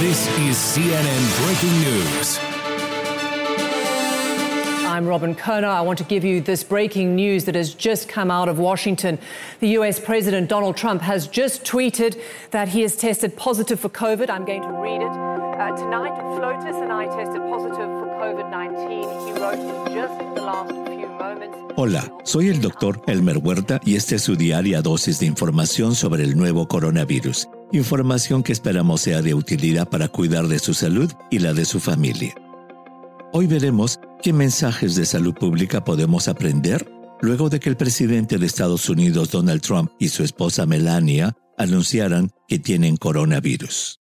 This is CNN Breaking News. I'm Robin Kerner. I want to give you this breaking news that has just come out of Washington. The US President Donald Trump has just tweeted that he has tested positive for COVID. I'm going to read it. Uh, tonight, Flotus and I tested positive for COVID 19. He wrote in just the last few moments. Hola, soy el doctor Elmer Huerta y esta es su diaria dosis de información sobre el nuevo coronavirus. Información que esperamos sea de utilidad para cuidar de su salud y la de su familia. Hoy veremos qué mensajes de salud pública podemos aprender luego de que el presidente de Estados Unidos Donald Trump y su esposa Melania anunciaran que tienen coronavirus.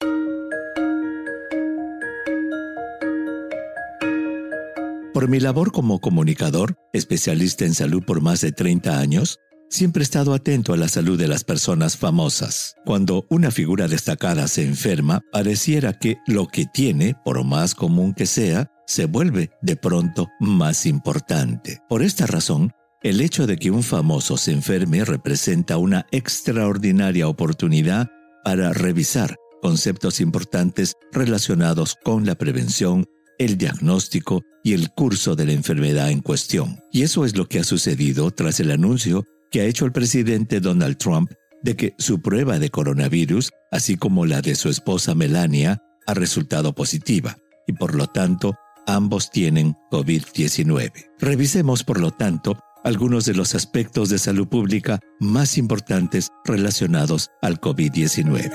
Por mi labor como comunicador, especialista en salud por más de 30 años, siempre he estado atento a la salud de las personas famosas. Cuando una figura destacada se enferma, pareciera que lo que tiene, por más común que sea, se vuelve de pronto más importante. Por esta razón, el hecho de que un famoso se enferme representa una extraordinaria oportunidad para revisar conceptos importantes relacionados con la prevención, el diagnóstico y el curso de la enfermedad en cuestión. Y eso es lo que ha sucedido tras el anuncio que ha hecho el presidente Donald Trump de que su prueba de coronavirus, así como la de su esposa Melania, ha resultado positiva y por lo tanto ambos tienen COVID-19. Revisemos, por lo tanto, algunos de los aspectos de salud pública más importantes relacionados al COVID-19.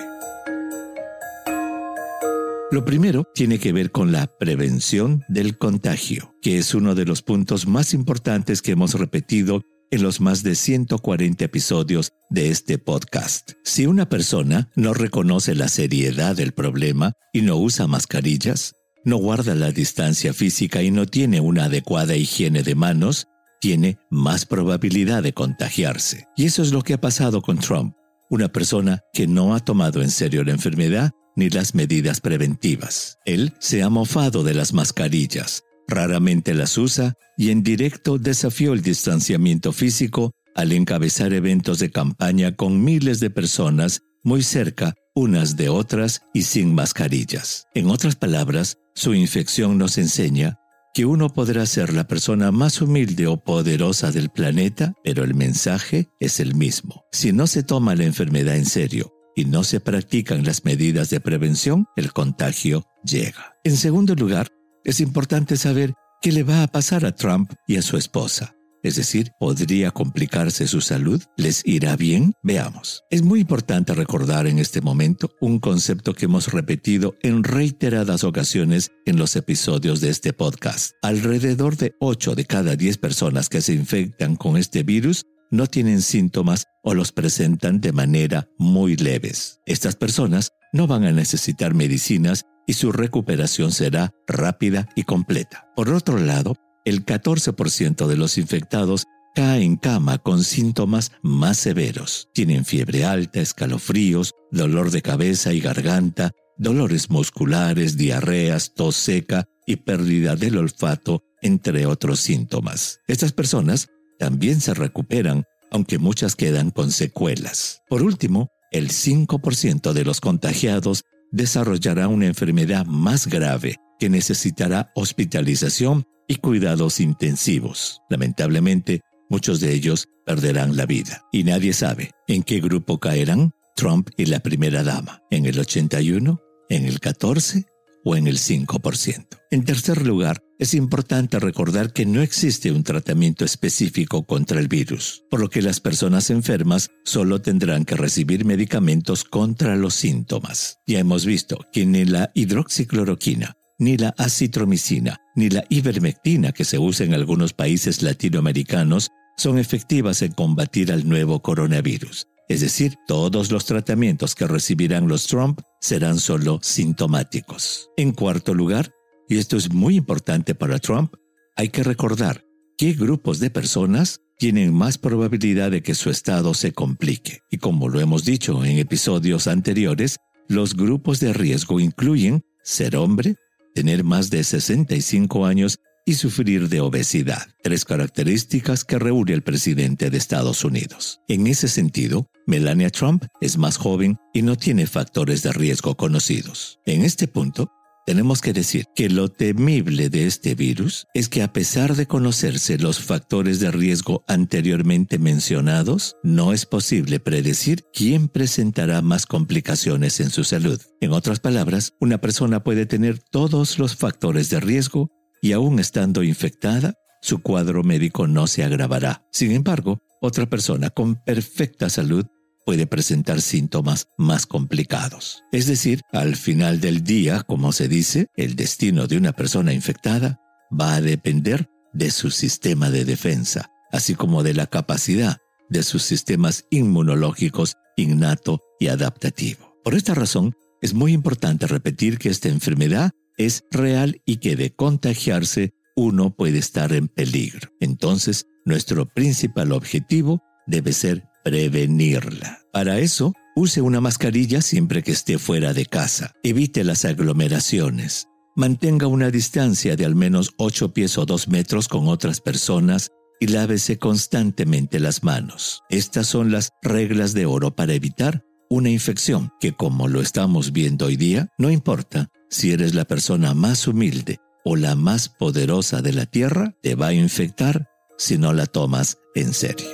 Lo primero tiene que ver con la prevención del contagio, que es uno de los puntos más importantes que hemos repetido en los más de 140 episodios de este podcast. Si una persona no reconoce la seriedad del problema y no usa mascarillas, no guarda la distancia física y no tiene una adecuada higiene de manos, tiene más probabilidad de contagiarse. Y eso es lo que ha pasado con Trump, una persona que no ha tomado en serio la enfermedad ni las medidas preventivas. Él se ha mofado de las mascarillas, raramente las usa y en directo desafió el distanciamiento físico al encabezar eventos de campaña con miles de personas muy cerca unas de otras y sin mascarillas. En otras palabras, su infección nos enseña que uno podrá ser la persona más humilde o poderosa del planeta, pero el mensaje es el mismo. Si no se toma la enfermedad en serio y no se practican las medidas de prevención, el contagio llega. En segundo lugar, es importante saber qué le va a pasar a Trump y a su esposa. Es decir, ¿podría complicarse su salud? ¿Les irá bien? Veamos. Es muy importante recordar en este momento un concepto que hemos repetido en reiteradas ocasiones en los episodios de este podcast. Alrededor de 8 de cada 10 personas que se infectan con este virus no tienen síntomas o los presentan de manera muy leves. Estas personas no van a necesitar medicinas y su recuperación será rápida y completa. Por otro lado, el 14% de los infectados cae en cama con síntomas más severos. Tienen fiebre alta, escalofríos, dolor de cabeza y garganta, dolores musculares, diarreas, tos seca y pérdida del olfato, entre otros síntomas. Estas personas también se recuperan, aunque muchas quedan con secuelas. Por último, el 5% de los contagiados desarrollará una enfermedad más grave que necesitará hospitalización y cuidados intensivos. Lamentablemente, muchos de ellos perderán la vida. Y nadie sabe en qué grupo caerán Trump y la primera dama, en el 81, en el 14 o en el 5%. En tercer lugar, es importante recordar que no existe un tratamiento específico contra el virus, por lo que las personas enfermas solo tendrán que recibir medicamentos contra los síntomas. Ya hemos visto que ni la hidroxicloroquina ni la acitromicina, ni la ivermectina que se usa en algunos países latinoamericanos son efectivas en combatir al nuevo coronavirus. Es decir, todos los tratamientos que recibirán los Trump serán solo sintomáticos. En cuarto lugar, y esto es muy importante para Trump, hay que recordar qué grupos de personas tienen más probabilidad de que su estado se complique. Y como lo hemos dicho en episodios anteriores, los grupos de riesgo incluyen ser hombre, tener más de 65 años y sufrir de obesidad, tres características que reúne el presidente de Estados Unidos. En ese sentido, Melania Trump es más joven y no tiene factores de riesgo conocidos. En este punto, tenemos que decir que lo temible de este virus es que a pesar de conocerse los factores de riesgo anteriormente mencionados, no es posible predecir quién presentará más complicaciones en su salud. En otras palabras, una persona puede tener todos los factores de riesgo y aún estando infectada, su cuadro médico no se agravará. Sin embargo, otra persona con perfecta salud puede presentar síntomas más complicados. Es decir, al final del día, como se dice, el destino de una persona infectada va a depender de su sistema de defensa, así como de la capacidad de sus sistemas inmunológicos innato y adaptativo. Por esta razón, es muy importante repetir que esta enfermedad es real y que de contagiarse uno puede estar en peligro. Entonces, nuestro principal objetivo debe ser prevenirla. Para eso, use una mascarilla siempre que esté fuera de casa. Evite las aglomeraciones. Mantenga una distancia de al menos 8 pies o 2 metros con otras personas y lávese constantemente las manos. Estas son las reglas de oro para evitar una infección que, como lo estamos viendo hoy día, no importa si eres la persona más humilde o la más poderosa de la tierra, te va a infectar si no la tomas en serio.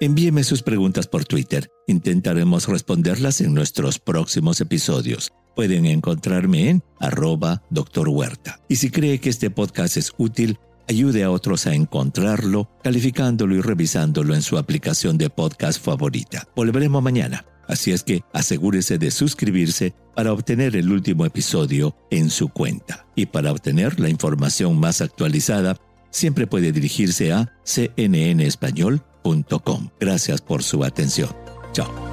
Envíeme sus preguntas por Twitter. Intentaremos responderlas en nuestros próximos episodios. Pueden encontrarme en arroba Dr. Huerta. Y si cree que este podcast es útil, ayude a otros a encontrarlo, calificándolo y revisándolo en su aplicación de podcast favorita. Volveremos mañana. Así es que asegúrese de suscribirse para obtener el último episodio en su cuenta. Y para obtener la información más actualizada, siempre puede dirigirse a cnnespañol.com. Gracias por su atención. Chao.